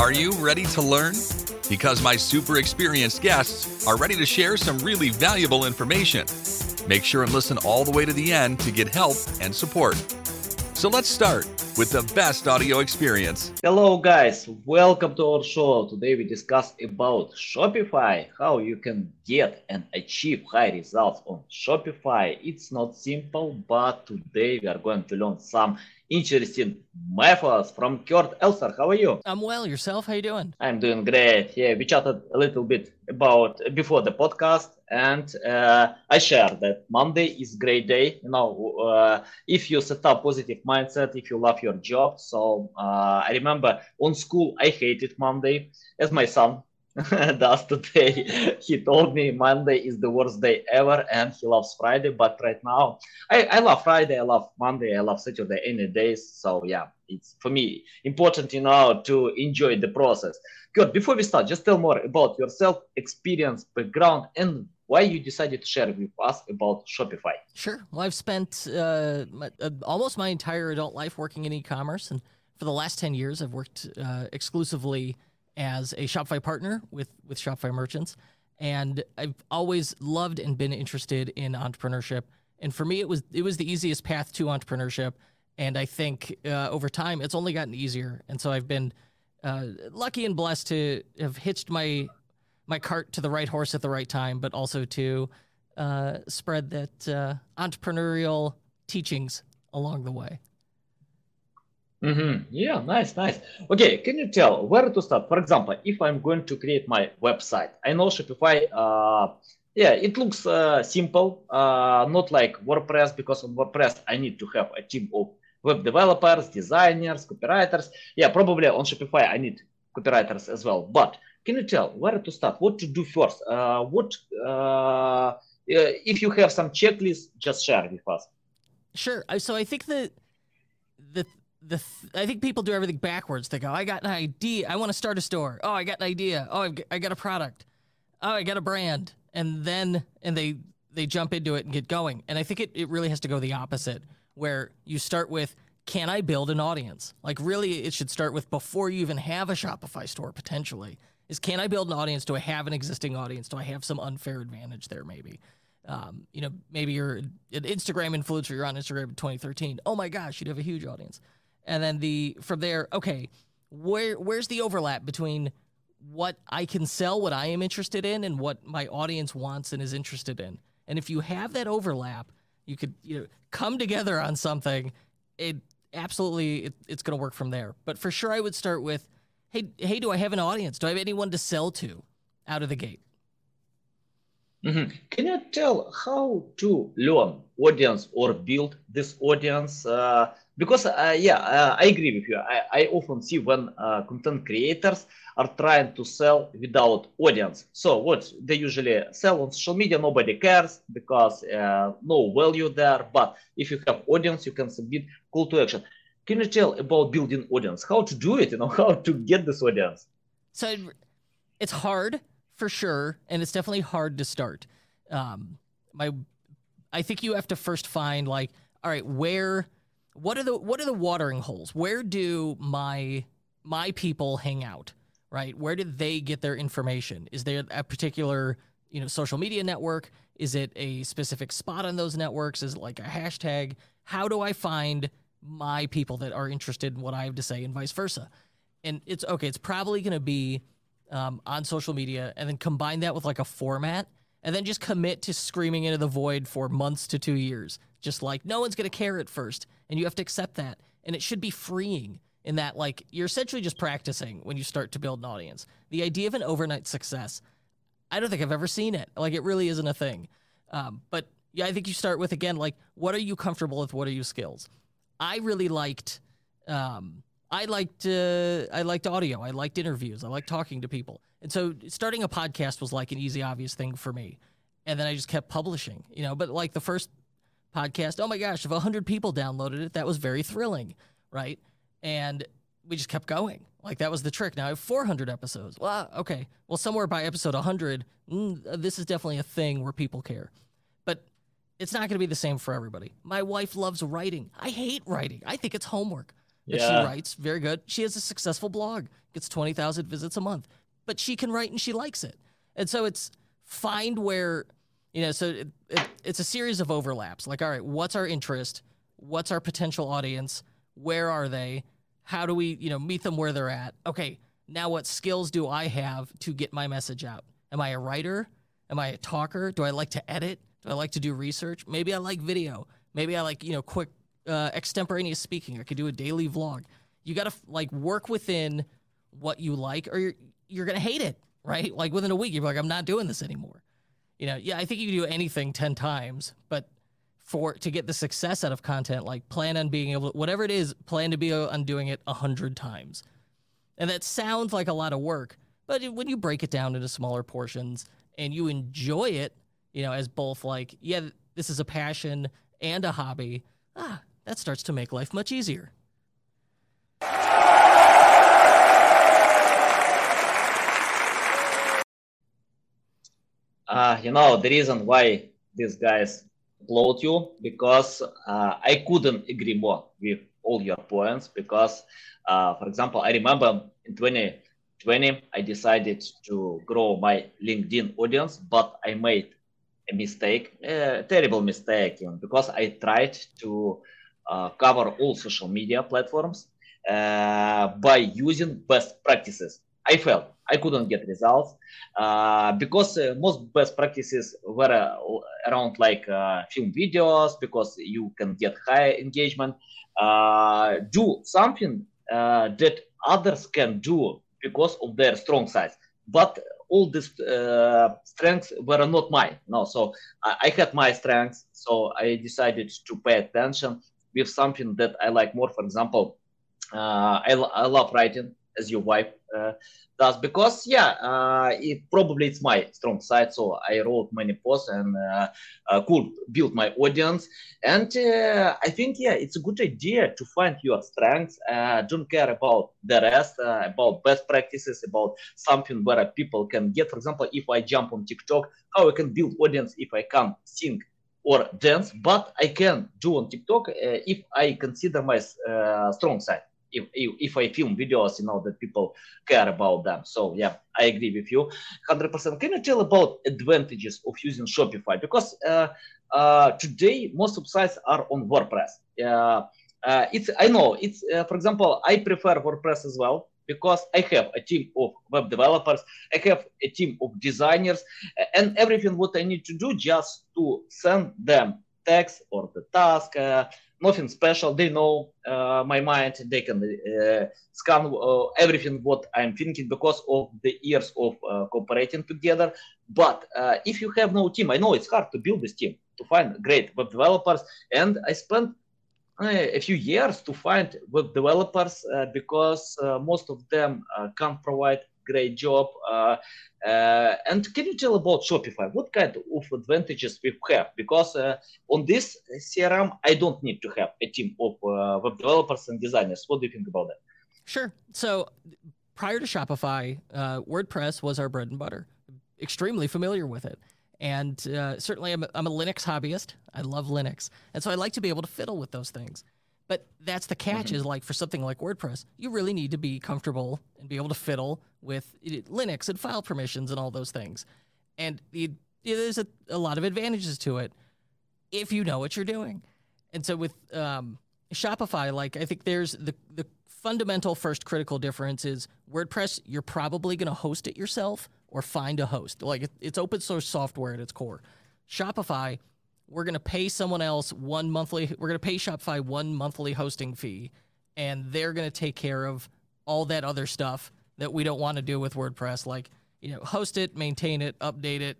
Are you ready to learn? Because my super experienced guests are ready to share some really valuable information. Make sure and listen all the way to the end to get help and support. So let's start with the best audio experience. Hello guys, welcome to our show. Today we discuss about Shopify, how you can get and achieve high results on Shopify. It's not simple, but today we are going to learn some interesting methods from Kurt Elster. How are you? I'm well. Yourself? How you doing? I'm doing great. Yeah, we chatted a little bit about before the podcast, and uh, I share that Monday is great day. You know, uh, if you set up positive mindset, if you love your job. So uh, I remember on school I hated Monday, as my son does today. he told me Monday is the worst day ever and he loves Friday. But right now, I, I love Friday, I love Monday, I love Saturday, any days. So yeah, it's for me important, you know, to enjoy the process. Good. Before we start, just tell more about yourself, experience, background, and why you decided to share with us about Shopify. Sure. Well, I've spent uh, my, uh, almost my entire adult life working in e-commerce, and for the last ten years, I've worked uh, exclusively as a Shopify partner with with Shopify merchants, and I've always loved and been interested in entrepreneurship. And for me, it was it was the easiest path to entrepreneurship. And I think uh, over time, it's only gotten easier. And so I've been uh, lucky and blessed to have hitched my my cart to the right horse at the right time, but also to uh, spread that uh, entrepreneurial teachings along the way. Mm-hmm. Yeah, nice, nice. Okay, can you tell where to start? For example, if I'm going to create my website, I know Shopify. Uh, yeah, it looks uh, simple, uh, not like WordPress because on WordPress I need to have a team of web developers, designers, copywriters. Yeah, probably on Shopify I need copywriters as well. But can you tell where to start? What to do first? Uh, what uh, if you have some checklist? just share with us. Sure. So I think that the th- I think people do everything backwards. They go, I got an idea. I want to start a store. Oh, I got an idea. Oh, I've, I got a product. Oh, I got a brand. And then and they they jump into it and get going. And I think it, it really has to go the opposite, where you start with, can I build an audience? Like really, it should start with before you even have a Shopify store potentially. Is can I build an audience? Do I have an existing audience? Do I have some unfair advantage there? Maybe. Um, you know, maybe you're an Instagram influencer. You're on Instagram in 2013. Oh my gosh, you'd have a huge audience and then the from there, okay, where where's the overlap between what I can sell, what I am interested in, and what my audience wants and is interested in? And if you have that overlap, you could you know come together on something. It absolutely it, it's going to work from there. But for sure, I would start with, hey hey, do I have an audience? Do I have anyone to sell to out of the gate? Mm-hmm. Can you tell how to learn audience or build this audience? Uh, because uh, yeah uh, i agree with you. I, I often see when uh, content creators are trying to sell without audience. So what they usually sell on social media nobody cares because uh, no value there. But if you have audience you can submit call to action. Can you tell about building audience? How to do it you know how to get this audience? So it's hard for sure and it's definitely hard to start um, my i think you have to first find like all right where what are the what are the watering holes? Where do my my people hang out? Right? Where did they get their information? Is there a particular you know social media network? Is it a specific spot on those networks? Is it like a hashtag? How do I find my people that are interested in what I have to say, and vice versa? And it's okay. It's probably going to be um, on social media, and then combine that with like a format, and then just commit to screaming into the void for months to two years. Just like no one's going to care at first and you have to accept that. And it should be freeing in that, like, you're essentially just practicing when you start to build an audience. The idea of an overnight success, I don't think I've ever seen it. Like, it really isn't a thing. Um, but yeah, I think you start with, again, like, what are you comfortable with? What are your skills? I really liked, um, I liked, uh, I liked audio. I liked interviews. I liked talking to people. And so starting a podcast was like an easy, obvious thing for me. And then I just kept publishing, you know, but like the first podcast. Oh my gosh, if 100 people downloaded it, that was very thrilling, right? And we just kept going. Like that was the trick. Now I have 400 episodes. Well, okay. Well, somewhere by episode 100, mm, this is definitely a thing where people care. But it's not going to be the same for everybody. My wife loves writing. I hate writing. I think it's homework. But yeah. she writes very good. She has a successful blog, gets 20,000 visits a month, but she can write and she likes it. And so it's find where, you know, so it, it, it's a series of overlaps. Like, all right, what's our interest? What's our potential audience? Where are they? How do we, you know, meet them where they're at? Okay, now what skills do I have to get my message out? Am I a writer? Am I a talker? Do I like to edit? Do I like to do research? Maybe I like video. Maybe I like, you know, quick uh, extemporaneous speaking. I could do a daily vlog. You got to like work within what you like, or you're you're gonna hate it, right? Like within a week, you're like, I'm not doing this anymore. You know, yeah, I think you can do anything ten times, but for to get the success out of content, like plan on being able, to, whatever it is, plan to be on doing it a hundred times. And that sounds like a lot of work, but when you break it down into smaller portions and you enjoy it, you know, as both like, yeah, this is a passion and a hobby, ah, that starts to make life much easier. Uh, you know, the reason why these guys applaud you because uh, I couldn't agree more with all your points because, uh, for example, I remember in 2020 I decided to grow my LinkedIn audience, but I made a mistake, a terrible mistake, because I tried to cover all social media platforms uh, by using best practices. I failed. I couldn't get results uh, because uh, most best practices were uh, around like film videos because you can get high engagement. do something that others can do because of their strong sides, but all these strengths were not mine. No, so I, I had my strengths, so I decided to pay attention with something that I like more. For example, uh, I, I love writing, as your wife uh, does, because yeah, uh, it probably it's my strong side. So I wrote many posts and could build my audience. And I think yeah, it's a good idea to find your strengths. don't care about the rest, about best practices, about something where people can get. For example, if I jump on TikTok, how I can build audience if I can't sing or dance, but I can do on TikTok uh, if I consider my uh, strong side. If, if, if, I film videos, you know that people care about them. So yeah, I agree with you, hundred percent. Can you tell about advantages of using Shopify? Because uh, uh today most of sites are on WordPress. Uh, it's I know it's uh, for example I prefer WordPress as well because I have a team of web developers, I have a team of designers, and everything what I need to do just to send them text or the task. Uh, nothing special. They know uh, my mind. They can uh, scan uh, everything what I'm thinking because of the years of uh, cooperating together. But uh, if you have no team, I know it's hard to build this team to find great web developers, and I spent a few years to find web developers uh, because uh, most of them uh, can't provide great job. Uh, uh, and can you tell about Shopify? What kind of advantages we have? Because uh, on this CRM, I don't need to have a team of web developers and designers. What do you think about that? Sure. So prior to Shopify, WordPress was our bread and butter. Extremely familiar with it. And uh, certainly, I'm a, I'm a Linux hobbyist. I love Linux, and so I like to be able to fiddle with those things. But that's the catch mm-hmm. is like for something like WordPress, you really need to be comfortable and be able to fiddle with Linux and file permissions and all those things. And it, there's a, a, lot of advantages to it if you know what you're doing. And so with um, Shopify, like I think there's the the fundamental first critical difference is WordPress. You're probably going to host it yourself or find a host. Like it's open source software at its core. Shopify, we're going to pay someone else one monthly, we're going to pay Shopify one monthly hosting fee, and they're going to take care of all that other stuff that we don't want to do with WordPress, like, you know, host it, maintain it, update it,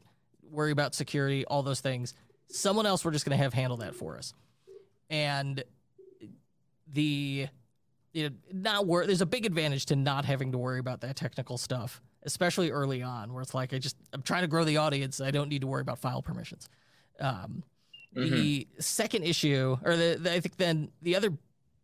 worry about security, all those things. Someone else, we're just going to have handle that for us. And the, you know, not work, there's a big advantage to not having to worry about that technical stuff especially early on, where it's like I just I'm trying to grow the audience. I don't need to worry about file permissions. Um, mm-hmm. The second issue, or the, the, I think then the other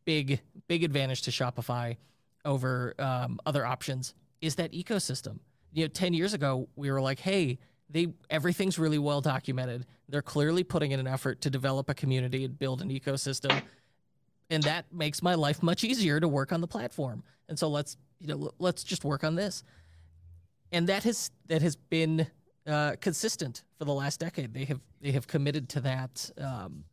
big big advantage to Shopify over um, other options is that ecosystem. You know, ten years ago we were like, hey, they everything's really well documented. They're clearly putting in an effort to develop a community and build an ecosystem. and that makes my life much easier to work on the platform. And so let's you know let's just work on this. And that has that has been uh, consistent for the last decade. They have they have committed to that um,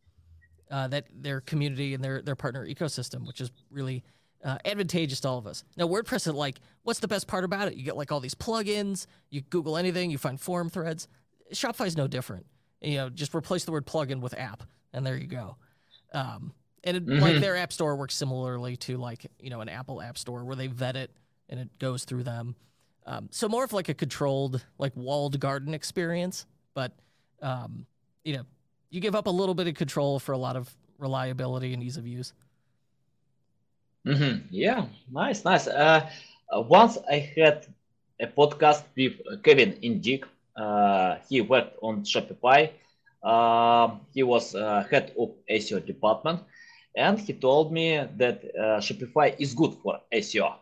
uh, that their community and their their partner ecosystem, which is really uh, advantageous to all of us. Now, WordPress is like, what's the best part about it? You get like all these plugins. You Google anything, you find forum threads. Shopify is no different. You know, just replace the word plugin with app, and there you go. Um, and it, mm-hmm. like their app store works similarly to like you know an Apple app store where they vet it and it goes through them. Um, so more of like a controlled, like walled garden experience, but um, you know, you give up a little bit of control for a lot of reliability and ease of use. Mm-hmm. Yeah, nice, nice. Uh, once I had a podcast with Kevin Indig. Uh, he worked on Shopify. Uh, he was uh, head of SEO department, and he told me that uh, Shopify is good for SEO.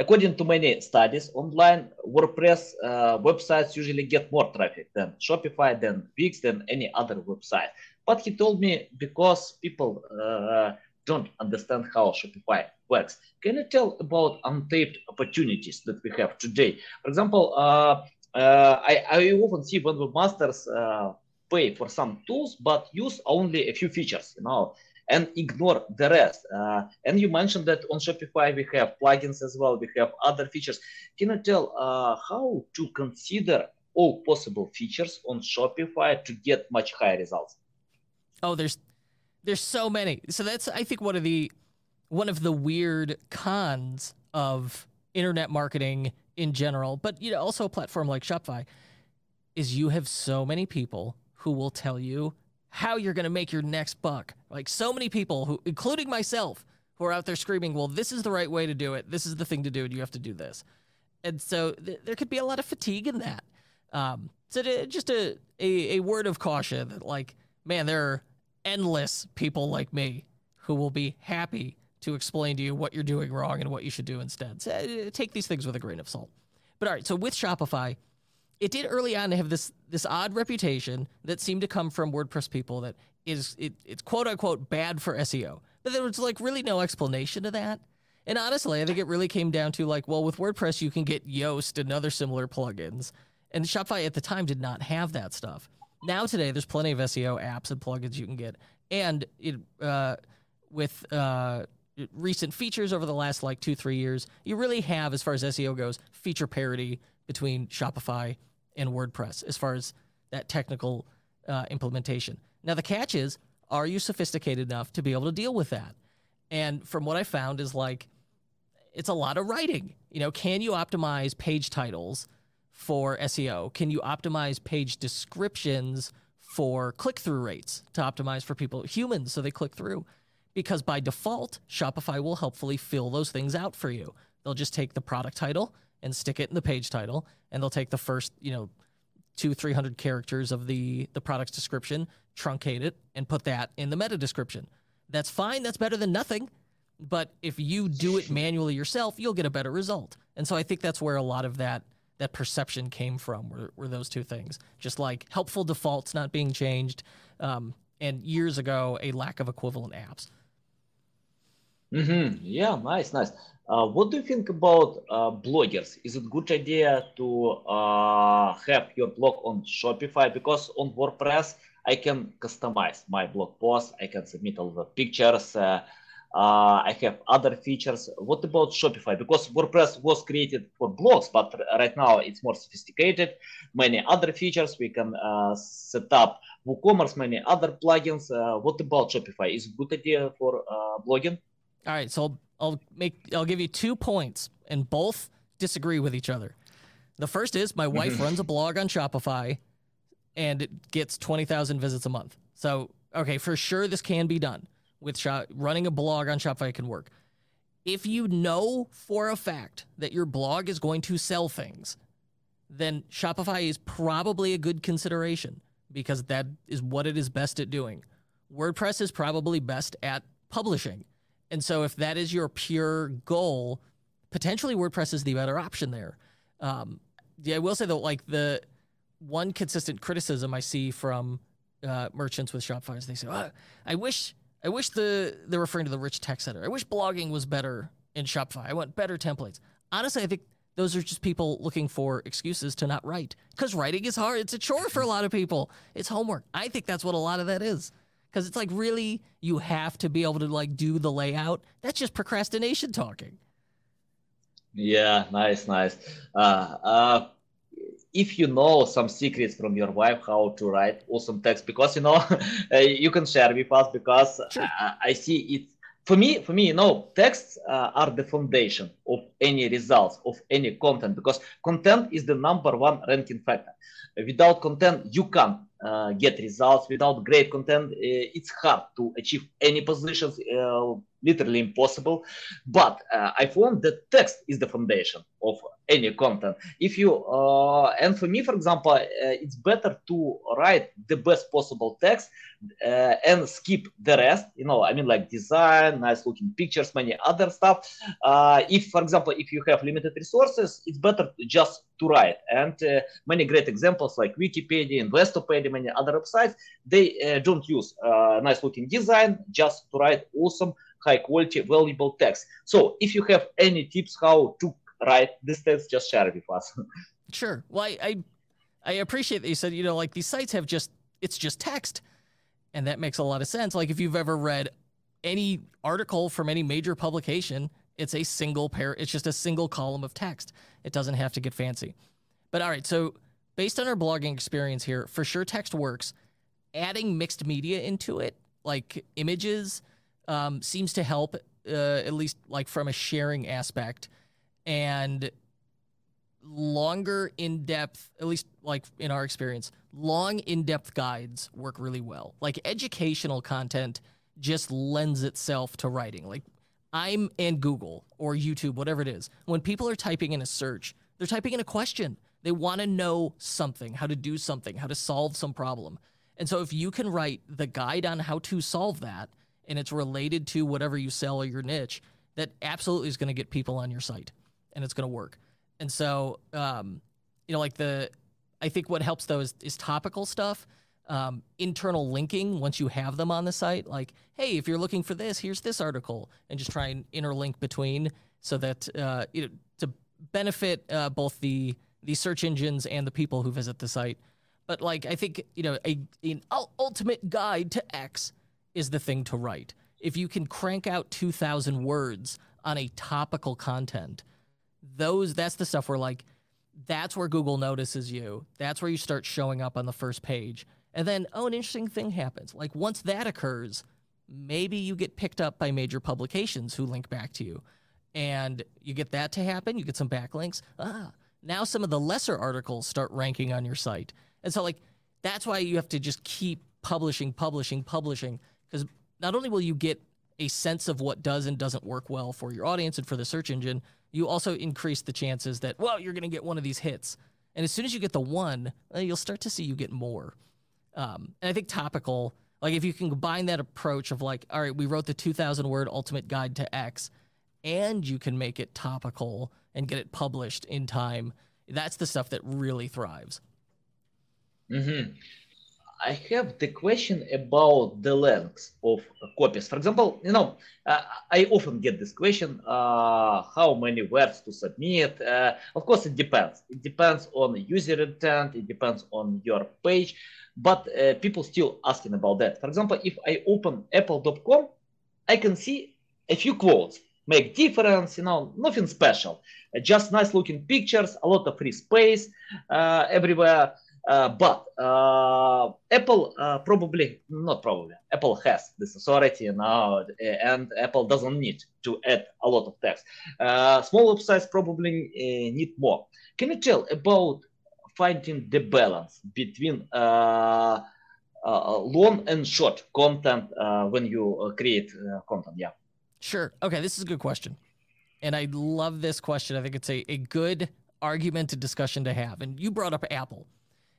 According to many studies online, WordPress uh, websites usually get more traffic than Shopify, than Wix, than any other website. But he told me because people uh, don't understand how Shopify works. Can you tell about untapped opportunities that we have today? For example, uh, uh, I, I, often see when webmasters uh, pay for some tools but use only a few features, you know, and ignore the rest. Uh, and you mentioned that on Shopify we have plugins as well, we have other features. Can you tell uh, how to consider all possible features on Shopify to get much higher results? Oh, there's there's so many. So that's I think one of the one of the weird cons of internet marketing in general, but you know also a platform like Shopify is you have so many people who will tell you how you're going to make your next buck. Like so many people who, including myself, who are out there screaming, "Well, this is the right way to do it. This is the thing to do, and you have to do this." And so th- there could be a lot of fatigue in that. Um, so to, just a, a a word of caution that, like, man, there are endless people like me who will be happy to explain to you what you're doing wrong and what you should do instead. So, uh, take these things with a grain of salt. But all right, so with Shopify, it did early on have this this odd reputation that seemed to come from WordPress people that is it, it's quote unquote bad for SEO. But there was like really no explanation to that. And honestly, I think it really came down to like, well, with WordPress you can get Yoast and other similar plugins. And Shopify at the time did not have that stuff. Now today, there's plenty of SEO apps and plugins you can get, and it uh, with uh, recent features over the last like two three years, you really have, as far as SEO goes, feature parity between Shopify and WordPress as far as that technical uh, implementation. Now the catch is, are you sophisticated enough to be able to deal with that? And from what I found is like, it's a lot of writing. You know, can you optimize page titles? for SEO? Can you optimize page descriptions for click through rates to optimize for people, humans, so they click through? Because by default, Shopify will helpfully fill those things out for you. They'll just take the product title and stick it in the page title, and they'll take the first, you know, two, three hundred characters of the the product's description, truncate it, and put that in the meta description. That's fine. That's better than nothing. But if you do it manually yourself, you'll get a better result. And so I think that's where a lot of that that perception came from were, were those two things just like helpful defaults not being changed um, and years ago a lack of equivalent apps mm-hmm. yeah nice nice uh, what do you think about uh, bloggers is it good idea to uh, have your blog on shopify because on wordpress i can customize my blog post i can submit all the pictures I have other features. What about Shopify? Because WordPress was created for blogs, but right now it's more sophisticated. Many other features we can set up WooCommerce, many other plugins. What about Shopify? Is it a good idea for blogging? All right, so I'll, I'll make I'll give you two points, and both disagree with each other. The first is my wife mm-hmm. runs a blog on Shopify, and it gets twenty thousand visits a month. So okay, for sure this can be done with shop, running a blog on Shopify can work. If you know for a fact that your blog is going to sell things, then Shopify is probably a good consideration because that is what it is best at doing. WordPress is probably best at publishing. And so if that is your pure goal, potentially WordPress is the better option there. Um, yeah, I will say though, like the one consistent criticism I see from uh, merchants with Shopify is they say, oh, I wish I wish the they're referring to the rich text editor. I wish blogging was better in Shopify. I want better templates. Honestly, I think those are just people looking for excuses to not write because writing is hard. It's a chore for a lot of people. It's homework. I think that's what a lot of that is because it's like really you have to be able to like do the layout. That's just procrastination talking. Yeah, nice, nice. Uh, uh, if you know some secrets from your wife how to write awesome text, because you know you can share with us because sure. I, I see it for me, for me, you know, texts uh, are the foundation of any results of any content because content is the number one ranking factor. Without content, you can't uh, get results. Without great content, uh, it's hard to achieve any positions. Literally impossible. But uh, I found that text is the foundation of any content. If you uh, and for me, for example, uh, it's better to write the best possible text uh, and skip the rest. You know, I mean, like design, nice looking pictures, many other stuff. Uh, if, for example, if you have limited resources, it's better just to write. And uh, many great examples like Wikipedia, Investopedia, many other websites, they don't use nice looking design, just to write awesome high quality, valuable text. So if you have any tips how to write this text, just share it with us. sure. Well, I, I, I appreciate that you said, you know, like these sites have just, it's just text. And that makes a lot of sense. Like if you've ever read any article from any major publication, it's a single pair, it's just a single column of text. It doesn't have to get fancy. But all right, so based on our blogging experience here, for sure text works. Adding mixed media into it, like images, um, seems to help, uh, at least like from a sharing aspect. And longer, in depth, at least like in our experience, long, in depth guides work really well. Like educational content just lends itself to writing. Like I'm in Google or YouTube, whatever it is. When people are typing in a search, they're typing in a question. They want to know something, how to do something, how to solve some problem. And so if you can write the guide on how to solve that, and it's related to whatever you sell or your niche, that absolutely is going to get people on your site and it's going to work. And so, um, you know, like the, I think what helps though is, is topical stuff. Um, internal linking once you have them on the site, like, hey, if you're looking for this, here's this article, and just try and interlink between so that uh, you know to benefit uh, both the the search engines and the people who visit the site. But like, I think you know, a an ultimate guide to X is the thing to write. If you can crank out 2,000 words on a topical content, those that's the stuff where like that's where Google notices you. That's where you start showing up on the first page. And then, oh, an interesting thing happens. Like once that occurs, maybe you get picked up by major publications who link back to you. And you get that to happen, you get some backlinks. Ah, now some of the lesser articles start ranking on your site. And so like that's why you have to just keep publishing, publishing, publishing because not only will you get a sense of what does and doesn't work well for your audience and for the search engine, you also increase the chances that, well, you're going to get one of these hits. And as soon as you get the one, you'll start to see you get more. Um, and I think topical, like if you can combine that approach of like, all right, we wrote the 2000 word ultimate guide to X, and you can make it topical and get it published in time, that's the stuff that really thrives. Mm-hmm. I have the question about the length of copies. For example, you know, uh, I often get this question: uh, how many words to submit? Uh, of course, it depends. It depends on user intent. It depends on your page, but uh, people still asking about that. For example, if I open Apple.com, I can see a few quotes. Make difference, you know, nothing special. just nice looking pictures, a lot of free space uh, everywhere but uh, Apple uh, probably, not probably, Apple has this authority now, and Apple doesn't need to add a lot of text. small websites probably need more. Can you tell about finding the balance between uh, uh, long and short content uh, when you create content. Yeah. Sure. Okay. This is a good question. And I love this question. I think it's a, a good argumented discussion to have. And you brought up Apple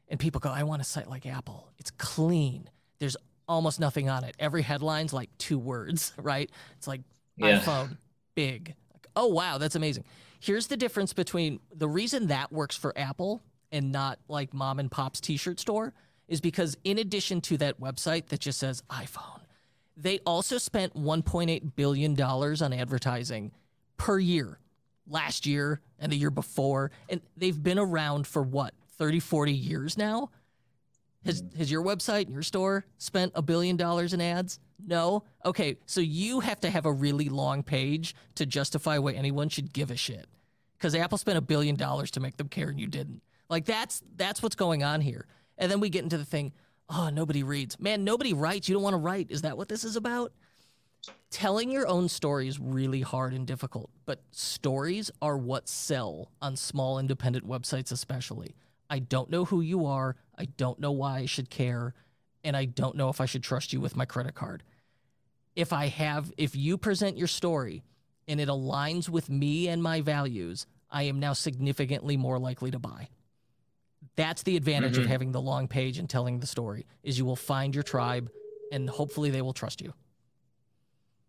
and people go, I want a site like Apple. It's clean. There's almost nothing on it. Every headline's like two words, right? It's like yeah. iPhone, big. Like, oh, wow, that's amazing. Here's the difference between the reason that works for Apple and not like mom and pop's t shirt store is because in addition to that website that just says iPhone, They also spent 1.8 billion dollars on advertising per year last year and the year before and they've been around for what 30 40 years now? Has mm. has your website and your store spent a billion dollars in ads? No? Okay so you have to have a really long page to justify why anyone should give a shit. Because apple spent a billion dollars to make them care and you didn't. Like that's that's what's going on here. And then we get into the thing oh nobody reads. Man nobody writes. You don't want to write. Is that what this is about? Telling your own story is really hard and difficult, but stories are what sell on small independent websites, especially. I don't know who you are. I don't know why I should care. And I don't know if I should trust you with my credit card. If I have, if you present your story and it aligns with me and my values, I am now significantly more likely to buy. That's the advantage mm-hmm. of having the long page and telling the story is you will find your tribe and hopefully they will trust you.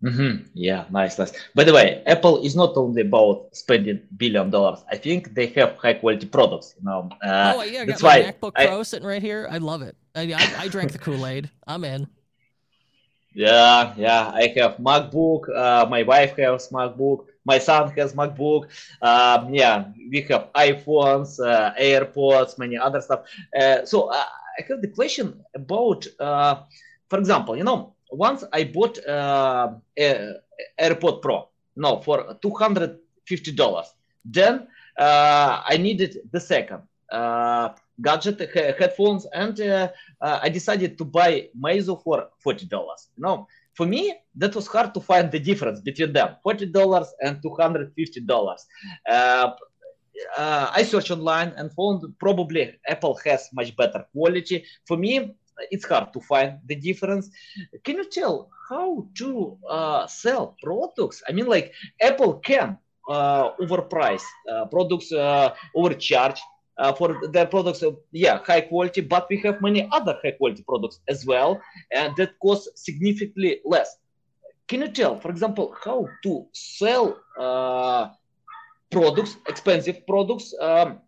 Mm-hmm. Yeah, nice, nice. By the way, Apple is not only about spending billion dollars. I think they have high quality products. You know, uh, oh yeah, I got my MacBook I, Pro sitting right here. I love it. I, I, I drank the Kool Aid. I'm in. Yeah, yeah. I have MacBook. Uh, my wife has MacBook. My son has MacBook. Um, yeah, we have iPhones, uh, AirPods, many other stuff. Uh, so uh, I have the question about, uh, for example, you know once I bought uh, a AirPod Pro, no, for two hundred fifty dollars. Then uh, I needed the second uh, gadget he- headphones, and uh, uh, I decided to buy Meizu for forty dollars. No, for me that was hard to find the difference between them, forty dollars and two hundred fifty dollars. Uh, uh, I searched online and found probably Apple has much better quality. For me, it's hard to find the difference. Can you tell how to uh, sell products? I mean, like Apple can uh, overprice uh, products, uh, overcharge uh, for their products. yeah, high quality, but we have many other high quality products as well, and that cost significantly less. Can you tell, for example, how to sell uh, products, expensive products? Um,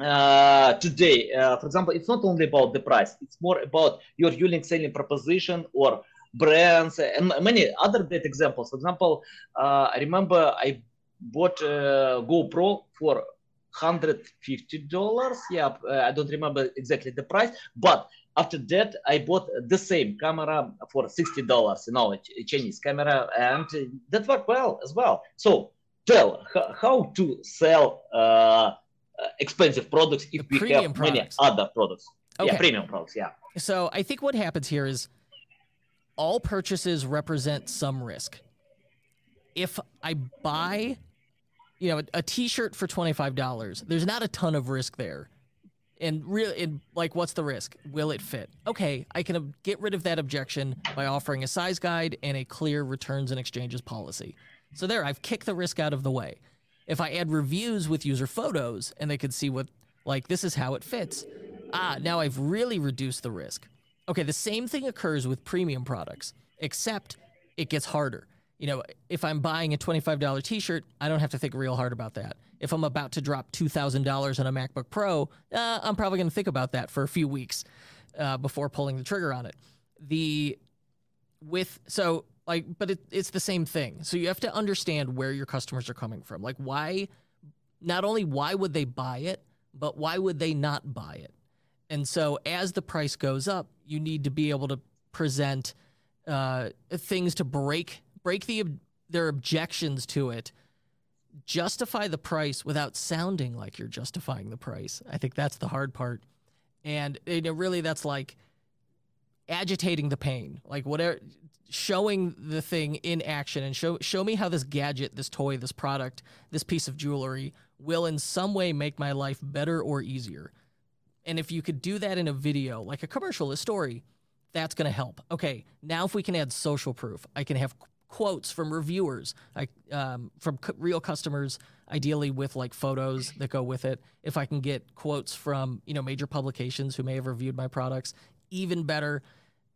uh, today, uh, for example, it's not only about the price, it's more about your unique selling proposition or brands and many other great examples. For example, uh, I remember I bought a GoPro for $150. Yeah, uh, I don't remember exactly the price, but after that, I bought the same camera for $60, you know, a Chinese camera, and that worked well as well. So, tell how to sell uh, uh, Uh, expensive products if the we have products. many other products. Okay. Yeah, premium products. Yeah. So I think what happens here is all purchases represent some risk. If I buy, you know, a, a T-shirt for twenty five dollars, there's not a ton of risk there. And really, like, what's the risk? Will it fit? Okay, I can get rid of that objection by offering a size guide and a clear returns and exchanges policy. So there, I've kicked the risk out of the way. If I add reviews with user photos and they could see what, like, this is how it fits, ah, now I've really reduced the risk. Okay, the same thing occurs with premium products, except it gets harder. You know, if I'm buying a $25 t shirt, I don't have to think real hard about that. If I'm about to drop $2,000 on a MacBook Pro, uh, I'm probably going to think about that for a few weeks uh, before pulling the trigger on it. The with so like but it, it's the same thing. So you have to understand where your customers are coming from. Like why not only why would they buy it but why would they not buy it? And so as the price goes up you need to be able to present uh, things to break break the their objections to it justify the price without sounding like you're justifying the price. I think that's the hard part. And you know, really that's like agitating the pain. Like whatever showing the thing in action and show show me how this gadget, this toy, this product, this piece of jewelry will in some way make my life better or easier. And if you could do that in a video, like a commercial, a story, that's going to help. Okay, now if we can add social proof, I can have quotes from reviewers, I, um, from c- real customers, ideally with like photos that go with it. If I can get quotes from you know major publications who may have reviewed my products, even better.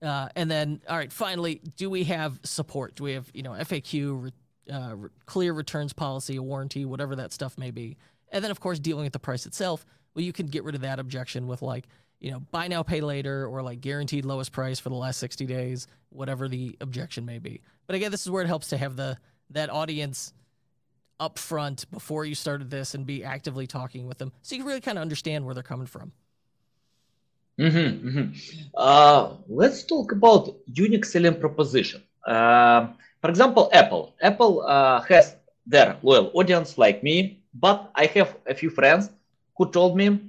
Uh, and then, all right, finally, do we have support? Do we have, you know, FAQ, re, uh, re, clear returns policy, a warranty, whatever that stuff may be? And then, of course, dealing with the price itself. Well, you can get rid of that objection with like, you know, buy now, pay later, or like guaranteed lowest price for the last 60 days, whatever the objection may be. But again, this is where it helps to have the that audience up front before you started this and be actively talking with them so you can really kind of understand where they're coming from. Mm-hmm, mm-hmm. Uh, let's talk about unique selling proposition. Uh, for example, Apple. Apple uh, has their loyal audience like me, but I have a few friends who told me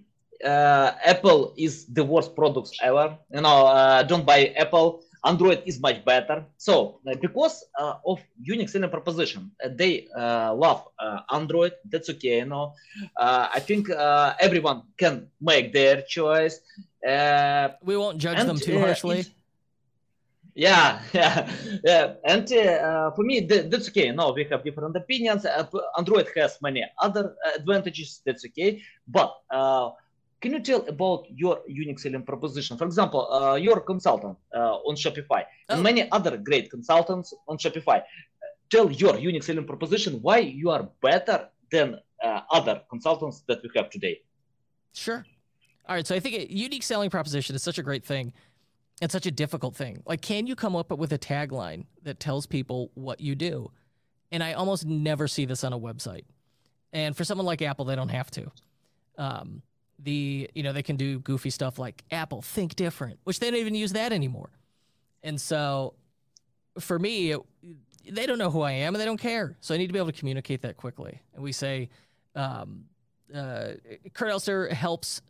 Apple is the worst products ever. You know, don't buy Apple. Android is much better. So uh, because uh, of unique selling proposition, uh, they uh, love Android. That's okay. You know, I think everyone can make their choice. we won't judge and, them too harshly. Yeah, yeah, yeah. And uh, for me, th- that's okay. No, we have different opinions. Uh, Android has many other advantages. That's okay. But uh, can you tell about your unique selling proposition? For example, uh, your consultant uh, on Shopify oh. and many other great consultants on Shopify. Tell your unique selling proposition why you are better than uh, other consultants that we have today. Sure. All right. So I think a unique selling proposition is such a great thing. and such a difficult thing. Like, can you come up with a tagline that tells people what you do? And I almost never see this on a website. And for someone like Apple, they don't have to. Um, the you know they can do goofy stuff like Apple think different, which they don't even use that anymore. And so for me, it, they don't know who I am and they don't care. So I need to be able to communicate that quickly. And we say, um, uh, Kurt Elster helps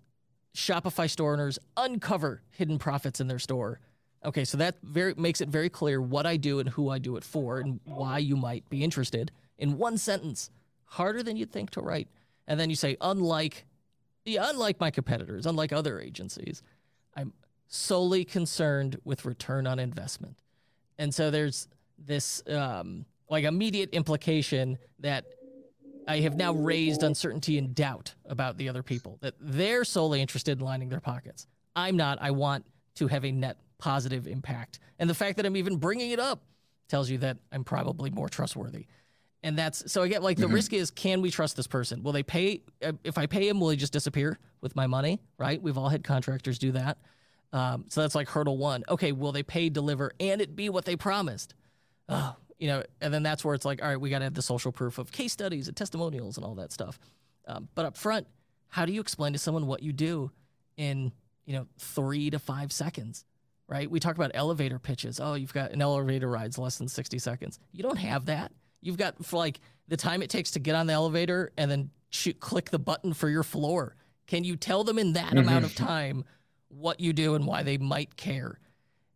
Shopify store owners uncover hidden profits in their store. Okay, so that very makes it very clear what I do and who I do it for and why you might be interested in one sentence. Harder than you'd think to write. And then you say, unlike yeah, unlike my competitors, unlike other agencies, I'm solely concerned with return on investment. And so there's this um, like immediate implication that I have now raised uncertainty and doubt about the other people, that they're solely interested in lining their pockets. I'm not. I want to have a net positive impact. And the fact that I'm even bringing it up tells you that I'm probably more trustworthy. And that's so I get like the mm-hmm. risk is can we trust this person? Will they pay? Uh, if I pay him, will he just disappear with my money? Right? We've all had contractors do that. Um, so that's like hurdle one. Okay, will they pay, deliver, and it be what they promised? Oh, you know, and then that's where it's like, all right, we got to have the social proof of case studies and testimonials and all that stuff. Um, but up front, how do you explain to someone what you do in you know three to five seconds? Right? We talk about elevator pitches. Oh, you've got an elevator ride's less than sixty seconds. You don't have that. You've got for like the time it takes to get on the elevator and then shoot, click the button for your floor. Can you tell them in that mm-hmm. amount of time what you do and why they might care?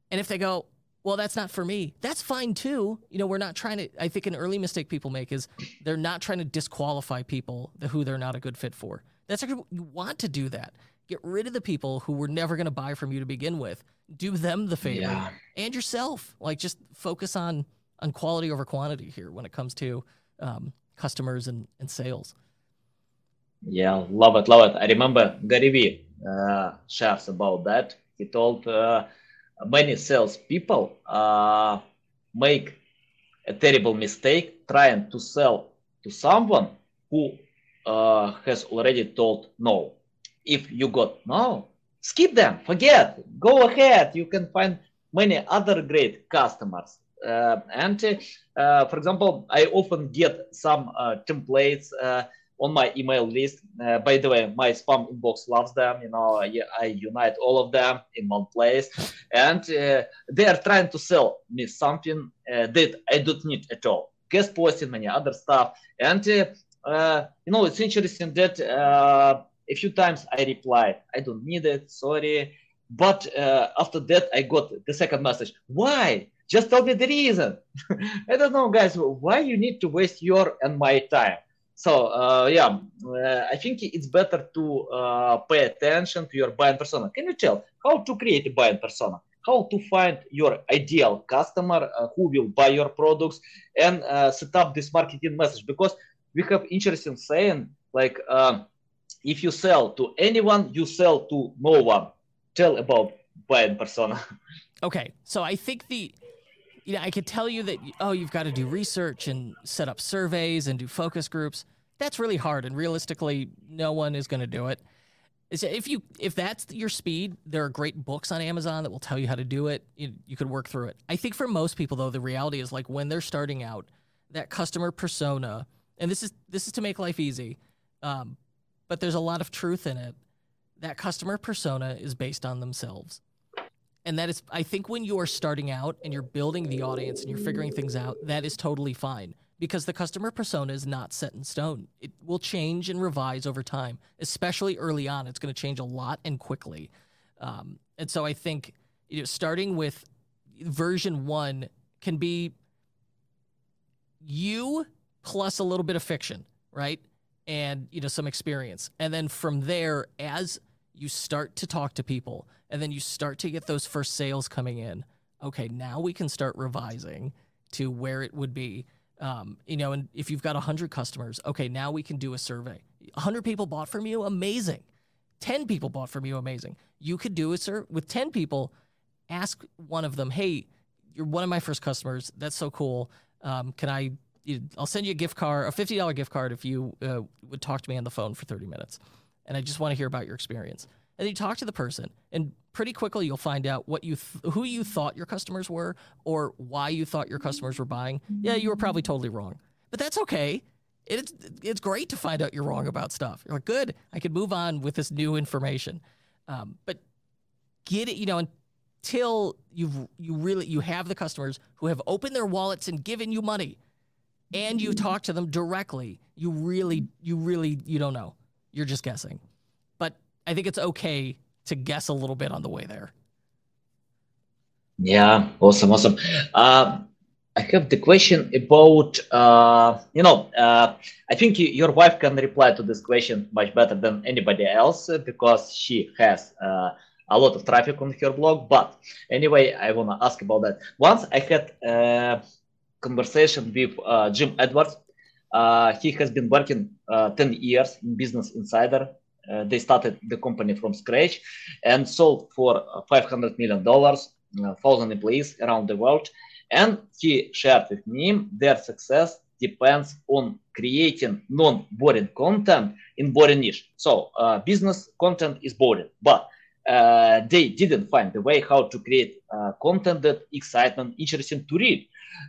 And if they go, well, that's not for me, that's fine too. You know, we're not trying to, I think an early mistake people make is they're not trying to disqualify people who they're not a good fit for. That's actually, you want to do that. Get rid of the people who were never going to buy from you to begin with. Do them the favor yeah. and yourself. Like just focus on on quality over quantity here when it comes to um, customers and, and sales. Yeah, love it, love it. I remember Gary Vee uh, shares about that. He told uh, many salespeople uh, make a terrible mistake trying to sell to someone who uh, has already told no. If you got no, skip them, forget, go ahead. You can find many other great customers and uh, for example, I often get some uh, templates on my email list. Uh, by the way, my spam inbox loves them. You know, I, I unite all of them in one place, and uh, they are trying to sell me something uh, that I don't need at all. Guest posting, many other stuff, and you know, it's interesting that a few times I replied, I don't need it, sorry. But after that, I got the second message. Why? Just tell me the reason. I don't know, guys, why you need to waste your and my time. So uh, yeah, uh, I think it's better to uh, pay attention to your buying persona. Can you tell how to create a buying persona? How to find your ideal customer uh, who will buy your products and uh, set up this marketing message? Because we have interesting saying like, um, if you sell to anyone, you sell to no one. Tell about buying persona. Okay, so I think the you know, I could tell you that, oh, you've got to do research and set up surveys and do focus groups. That's really hard. And realistically, no one is going to do it. if you if that's your speed, there are great books on Amazon that will tell you how to do it. You, you could work through it. I think for most people though, the reality is like when they're starting out, that customer persona, and this is this is to make life easy, um, but there's a lot of truth in it. That customer persona is based on themselves, and that is I think when you are starting out and you're building the audience and you're figuring things out, that is totally fine because the customer persona is not set in stone. It will change and revise over time, especially early on. It's going to change a lot and quickly. Um, and so I think you know, starting with version one can be you plus a little bit of fiction, right? And you know some experience, and then from there, as you start to talk to people, and then you start to get those first sales coming in. Okay, now we can start revising to where it would be um, you know, and if you've got 100 customers, okay, now we can do a survey. 100 people bought from you, amazing. 10 people bought from you, amazing. You could do a survey with 10 people, ask one of them, hey, you're one of my first customers. That's so cool. Um, can I, I'll send you a gift card, a $50 gift card if you uh, would talk to me on the phone for 30 minutes. And I just want to hear about your experience. And you talk to the person, and pretty quickly you'll find out what you th- who you thought your customers were or why you thought your customers were buying. Yeah, you were probably totally wrong, but that's okay. It's it's great to find out you're wrong about stuff. You're like, good, I can move on with this new information. Um, but get it, you know, until you've you really you have the customers who have opened their wallets and given you money, and you talk to them directly. You really, you really, you don't know. You're just guessing. But I think it's okay to guess a little bit on the way there. Yeah, awesome, awesome. Uh, I have the question about, uh, you know, uh, I think you, your wife can reply to this question much better than anybody else because she has uh, a lot of traffic on her blog. But anyway, I want to ask about that. Once I had a conversation with uh, Jim Edwards. Uh, he has been working 10 years in Business Insider uh, they started the company from scratch and sold for 500 million dollars, uh, thousand employees around the world. And he shared with me their success depends on creating non-boring content in boring niche. So uh, business content is boring, but uh, they didn't find the way how to create uh, content that exciting, interesting to read.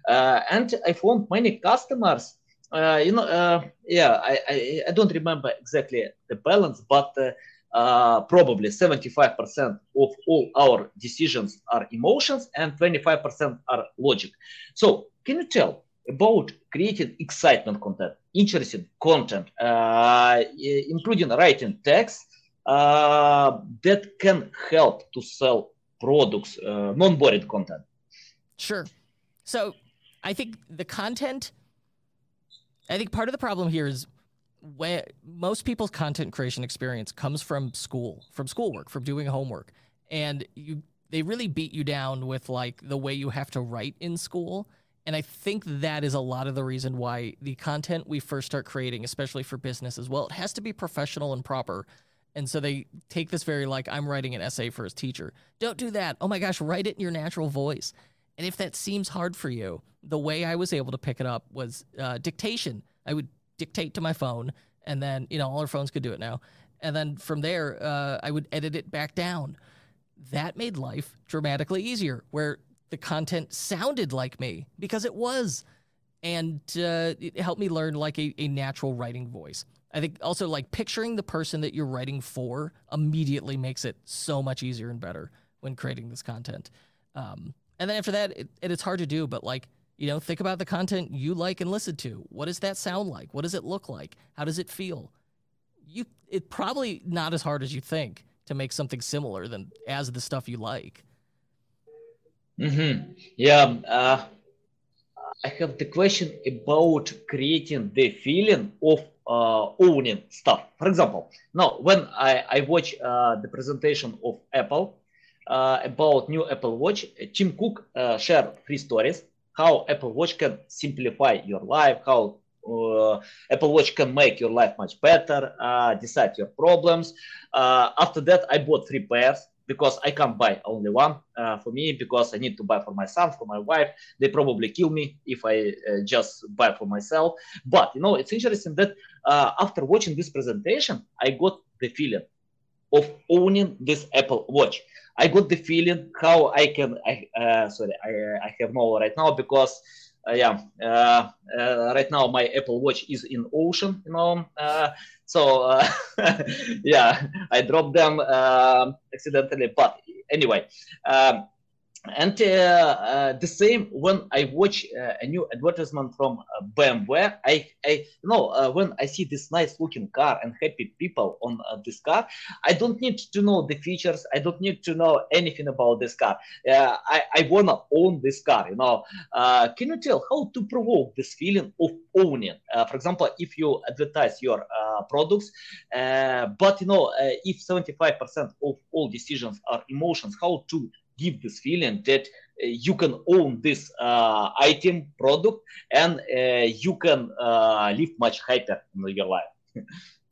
Uh, and I found many customers uh, you know, uh, yeah, I, I, I, don't remember exactly the balance, but uh, probably 75% of all our decisions are emotions and 25% are logic. So, can you tell about creating excitement content, interesting content, uh, including writing text uh, that can help to sell products, uh, non-boring content? Sure. So, I think the content I think part of the problem here is where most people's content creation experience comes from school, from schoolwork, from doing homework, and you they really beat you down with like the way you have to write in school. And I think that is a lot of the reason why the content we first start creating, especially for business as well, it has to be professional and proper. And so they take this very like, I'm writing an essay for his teacher. Don't do that. Oh my gosh, write it in your natural voice. And if that seems hard for you, the way I was able to pick it up was uh, dictation. I would dictate to my phone, and then, you know, all our phones could do it now. And then from there, uh, I would edit it back down. That made life dramatically easier, where the content sounded like me because it was. And uh, it helped me learn like a, a natural writing voice. I think also like picturing the person that you're writing for immediately makes it so much easier and better when creating this content. Um, and then after that, it, it's hard to do, but like, you know, think about the content you like and listen to. What does that sound like? What does it look like? How does it feel? You, it probably not as hard as you think to make something similar than as the stuff you like. Mm-hmm. Yeah. Uh, I have the question about creating the feeling of uh, owning stuff. For example, now when I, I watch uh, the presentation of Apple, uh, about new Apple Watch, Tim Cook uh, shared three stories how Apple Watch can simplify your life, how uh, Apple Watch can make your life much better, uh, decide your problems. Uh, after that, I bought three pairs because I can't buy only one for me because I need to buy for my son, for my wife. They probably kill me if I just buy for myself. But you know, it's interesting that after watching this presentation, I got the feeling of owning this Apple Watch. I got the feeling how I can. I uh, sorry, I I have no right now because uh, yeah, uh, uh, right now my Apple Watch is in ocean, you know. Uh, so uh, yeah, I dropped them uh, accidentally, but anyway. Um, and uh, uh, the same when I watch uh, a new advertisement from uh, BMW, I, I you know uh, when I see this nice looking car and happy people on uh, this car, I don't need to know the features. I don't need to know anything about this car. I, I wanna own this car. You know, can you tell how to provoke this feeling of owning? for example, if you advertise your products, but you know if 75% of all decisions are emotions, how to give this feeling that uh, you can own this uh, item product and uh, you can live much happier in your life.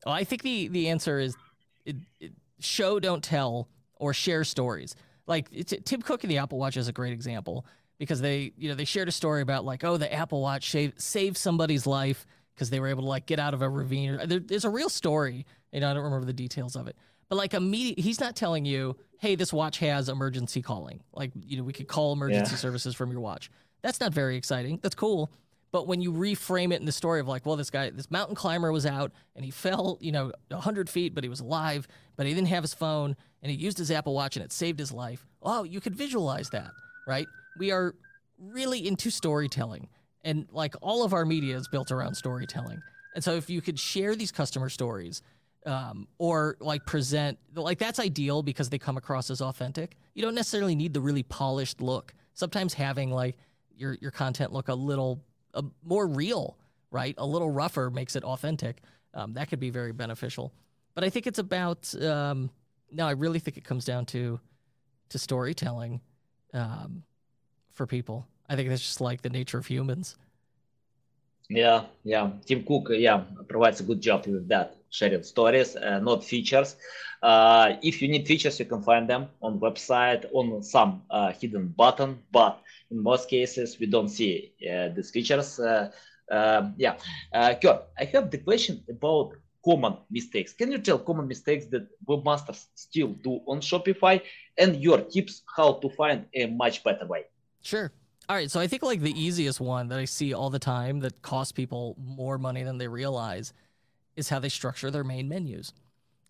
Well, i think the the answer is it, it, show don't tell or share stories. Like tim cook and the apple watch is a great example because they you know they shared a story about like oh the apple watch saved, saved somebody's life because they were able to like get out of a ravine there, there's a real story know i don't remember the details of it but like immediate he's not telling you hey, this watch has emergency calling. Like, you know, we could call emergency yeah. services from your watch. That's not very exciting. That's cool. But when you reframe it in the story of like, well, this guy, this mountain climber was out and he fell, you know, 100 feet, but he was alive, but he didn't have his phone and he used his Apple Watch and it saved his life. Oh, you could visualize that, right? We are really into storytelling. And like all of our media is built around storytelling. And so if you could share these customer stories, um, or like present like that's ideal because they come across as authentic. You don't necessarily need the really polished look. Sometimes having like your your content look a little uh, more real, right? A little rougher makes it authentic. Um, that could be very beneficial. But I think it's about um, no. I really think it comes down to to storytelling um, for people. I think that's just like the nature of humans. Yeah, yeah. Tim Cook, yeah, provides a good job with that, sharing stories, uh, not features. Uh, if you need features, you can find them on website on some uh, hidden button, but in most cases we don't see uh, these features. Uh, um, yeah, uh, Kurt, I have the question about common mistakes. Can you tell common mistakes that webmasters still do on Shopify and your tips how to find a much better way? Sure. All right, so I think like the easiest one that I see all the time that costs people more money than they realize is how they structure their main menus.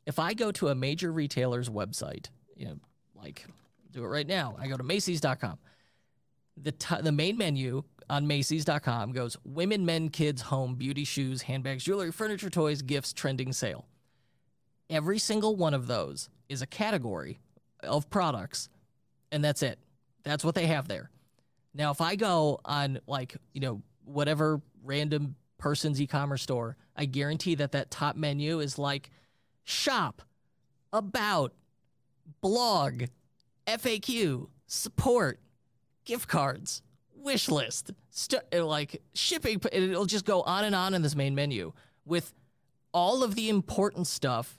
If I go to a major retailer's website, you know, like do it right now. I go to Macy's.com. The t- the main menu on Macy's.com goes women, men, kids, home, beauty, shoes, handbags, jewelry, furniture, toys, gifts, trending sale. Every single one of those is a category of products, and that's it. That's what they have there. Now, if I go on like, you know, whatever random person's e-commerce store, I guarantee that that top menu is like shop, about, blog, FAQ, support, gift cards, wish list, st- like shipping. It'll just go on and on in this main menu with all of the important stuff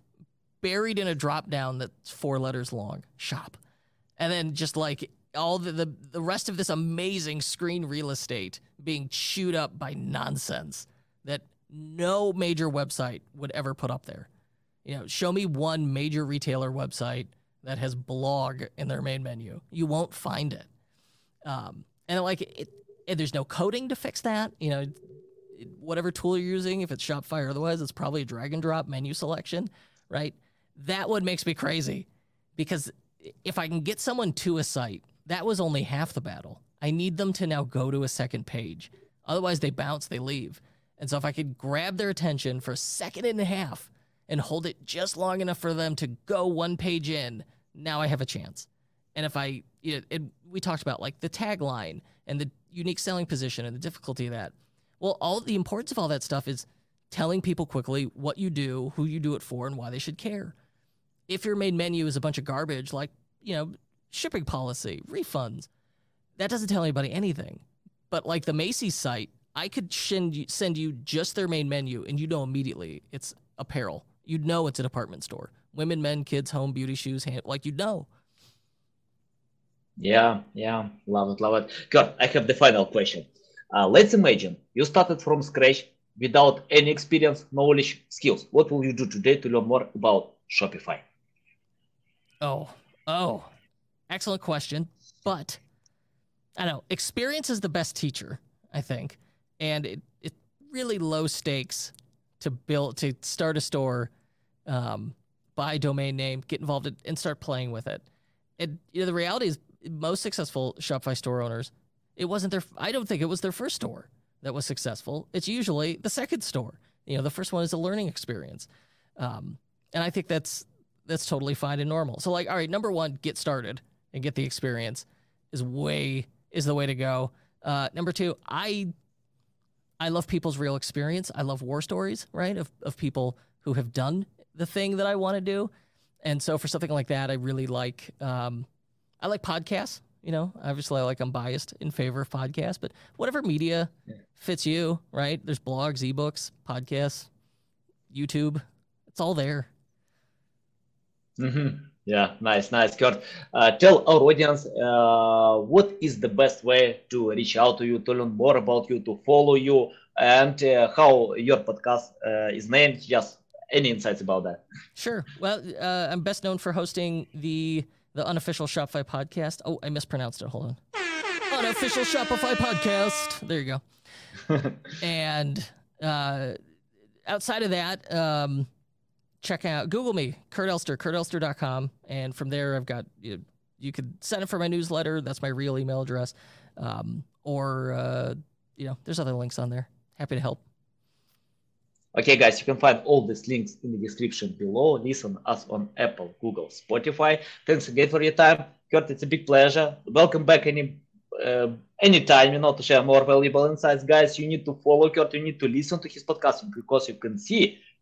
buried in a drop down that's four letters long. Shop. And then just like all the, the, the rest of this amazing screen real estate being chewed up by nonsense that no major website would ever put up there. You know, show me one major retailer website that has blog in their main menu. You won't find it. Um, and like it, there's no coding to fix that. You know, whatever tool you're using, if it's Shopify or otherwise, it's probably a drag and drop menu selection, right? That one makes me crazy because if I can get someone to a site that was only half the battle. I need them to now go to a second page. Otherwise, they bounce, they leave. And so, if I could grab their attention for a second and a half and hold it just long enough for them to go one page in, now I have a chance. And if I, you know, it, we talked about like the tagline and the unique selling position and the difficulty of that. Well, all the importance of all that stuff is telling people quickly what you do, who you do it for, and why they should care. If your main menu is a bunch of garbage, like, you know, shipping policy, refunds. That doesn't tell anybody anything. But like the Macy's site, I could send you, send you just their main menu and you know immediately it's apparel. You'd know it's a department store. Women, men, kids, home, beauty, shoes, hand, like you'd know. Yeah, yeah, love it, love it. Good. I have the final question. Uh, let's imagine you started from scratch without any experience, knowledge, skills. What will you do today to learn more about Shopify? Oh, oh, excellent question. But I don't know. Experience is the best teacher, I think, and it it really low stakes to build to start a store, um, buy a domain name, get involved in, and start playing with it. And you know, the reality is, most successful Shopify store owners, it wasn't their. I don't think it was their first store that was successful. It's usually the second store. You know, the first one is a learning experience, um, and I think that's that's totally fine and normal. So, like, all right, number one, get started and get the experience is way is the way to go. Uh, number two, I I love people's real experience. I love war stories, right? Of of people who have done the thing that I want to do, and so for something like that, I really like um, I like podcasts. You know, obviously, I like I'm biased in favor of podcasts, but whatever media fits you, right? There's blogs, ebooks, podcasts, YouTube. It's all there. Mm-hmm. Yeah, nice, nice, Kurt. Uh, tell our audience uh, what is the best way to reach out to you, to learn more about you, to follow you, and uh, how your podcast uh, is named. Just any insights about that? Sure. Well, uh, I'm best known for hosting the the unofficial Shopify podcast. Oh, I mispronounced it. Hold on. Unofficial Shopify podcast. There you go. and uh, outside of that, um, check out Google me, Kurt Elster, kurtelster.com. And from there, I've got you, you could sign up for my newsletter. That's my real email address. Um, or, uh, you know, there's other links on there. Happy to help. Okay, guys, you can find all these links in the description below. Listen us on Apple, Google, Spotify. Thanks again for your time. Kurt, it's a big pleasure. Welcome back any uh, anytime, you know, to share more valuable insights. Guys, you need to follow Kurt. You need to listen to his podcast because you can see